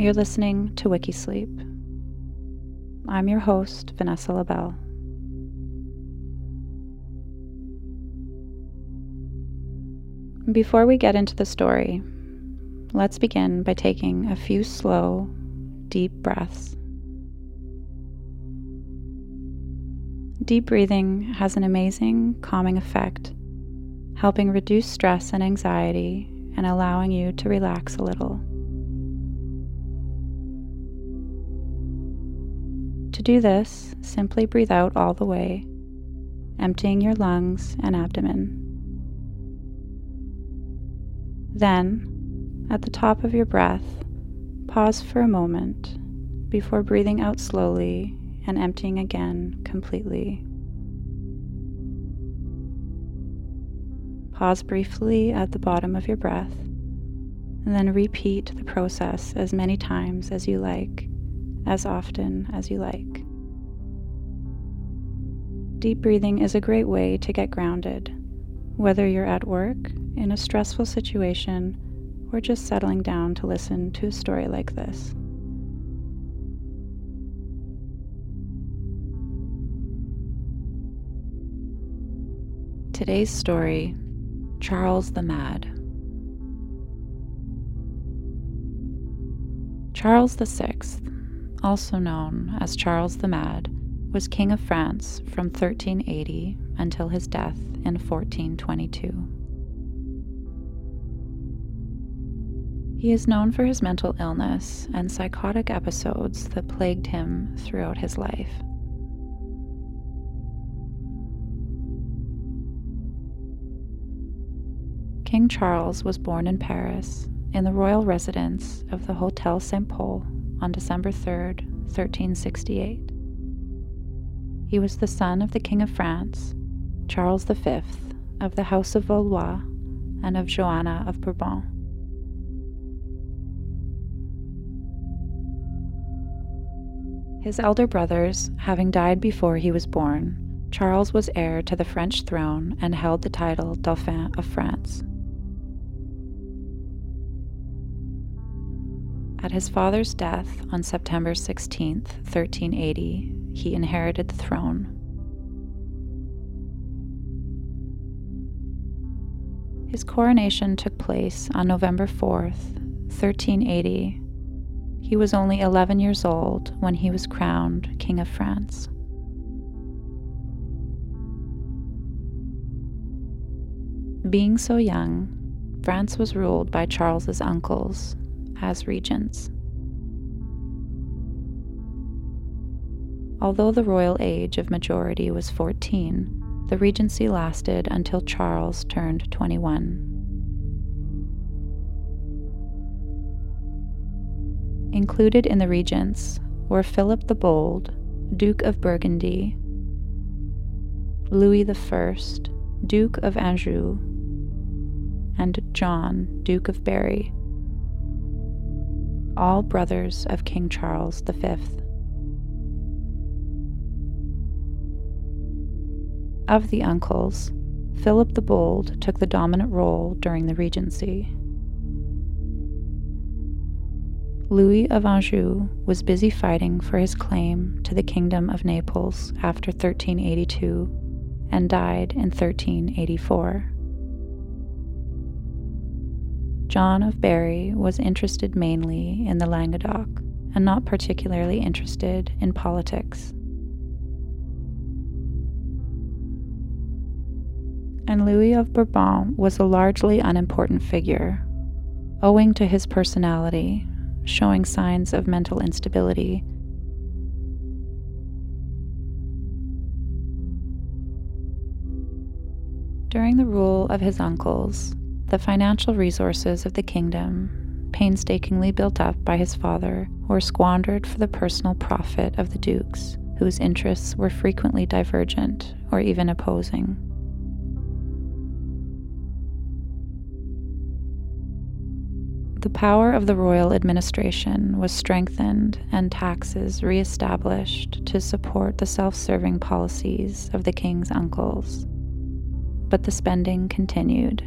You're listening to Wikisleep. I'm your host, Vanessa LaBelle. Before we get into the story, let's begin by taking a few slow, deep breaths. Deep breathing has an amazing calming effect, helping reduce stress and anxiety and allowing you to relax a little. To do this, simply breathe out all the way, emptying your lungs and abdomen. Then, at the top of your breath, pause for a moment before breathing out slowly and emptying again completely. Pause briefly at the bottom of your breath and then repeat the process as many times as you like, as often as you like. Deep breathing is a great way to get grounded, whether you're at work, in a stressful situation, or just settling down to listen to a story like this. Today's story Charles the Mad. Charles VI, also known as Charles the Mad, was King of France from 1380 until his death in 1422. He is known for his mental illness and psychotic episodes that plagued him throughout his life. King Charles was born in Paris in the royal residence of the Hotel Saint Pol on December 3, 1368. He was the son of the King of France, Charles V, of the House of Valois, and of Joanna of Bourbon. His elder brothers having died before he was born, Charles was heir to the French throne and held the title Dauphin of France. At his father's death on September 16, 1380, he inherited the throne. His coronation took place on November 4, 1380. He was only 11 years old when he was crowned King of France. Being so young, France was ruled by Charles's uncles, as regents. Although the royal age of majority was 14, the regency lasted until Charles turned 21. Included in the regents were Philip the Bold, Duke of Burgundy, Louis I, Duke of Anjou, and John, Duke of Berry all brothers of King Charles V. Of the uncles, Philip the Bold took the dominant role during the Regency. Louis of Anjou was busy fighting for his claim to the Kingdom of Naples after 1382 and died in 1384. John of Berry was interested mainly in the Languedoc and not particularly interested in politics. And Louis of Bourbon was a largely unimportant figure, owing to his personality, showing signs of mental instability. During the rule of his uncles, the financial resources of the kingdom, painstakingly built up by his father, were squandered for the personal profit of the dukes, whose interests were frequently divergent or even opposing. The power of the royal administration was strengthened and taxes re established to support the self serving policies of the king's uncles. But the spending continued.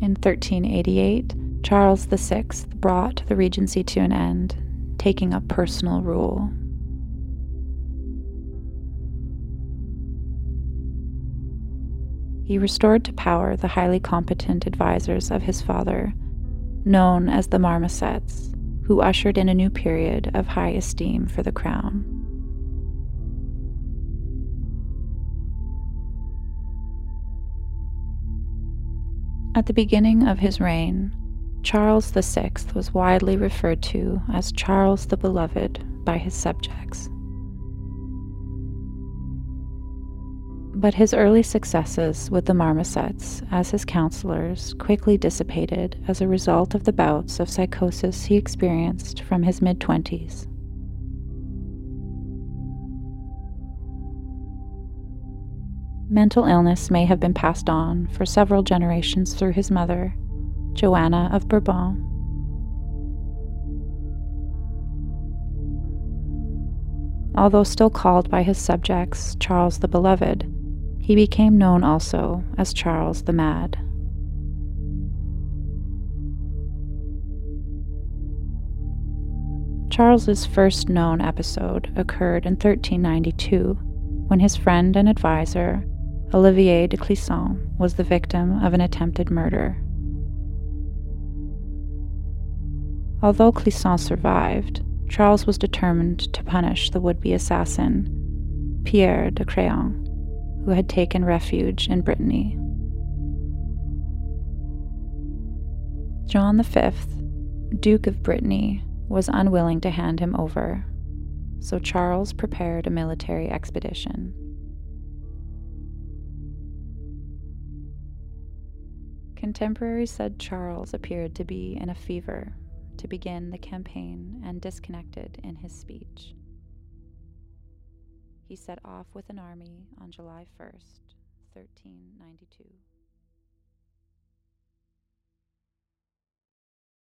In 1388, Charles VI brought the regency to an end, taking up personal rule. He restored to power the highly competent advisors of his father, known as the Marmosets, who ushered in a new period of high esteem for the crown. At the beginning of his reign, Charles VI was widely referred to as Charles the Beloved by his subjects. But his early successes with the marmosets as his counselors quickly dissipated as a result of the bouts of psychosis he experienced from his mid 20s. Mental illness may have been passed on for several generations through his mother, Joanna of Bourbon. Although still called by his subjects Charles the Beloved, he became known also as Charles the Mad. Charles's first known episode occurred in 1392 when his friend and advisor, Olivier de Clisson, was the victim of an attempted murder. Although Clisson survived, Charles was determined to punish the would be assassin, Pierre de Craon, who had taken refuge in Brittany. John V, Duke of Brittany, was unwilling to hand him over, so Charles prepared a military expedition. Contemporaries said Charles appeared to be in a fever to begin the campaign and disconnected in his speech he set off with an army on July 1st, 1392.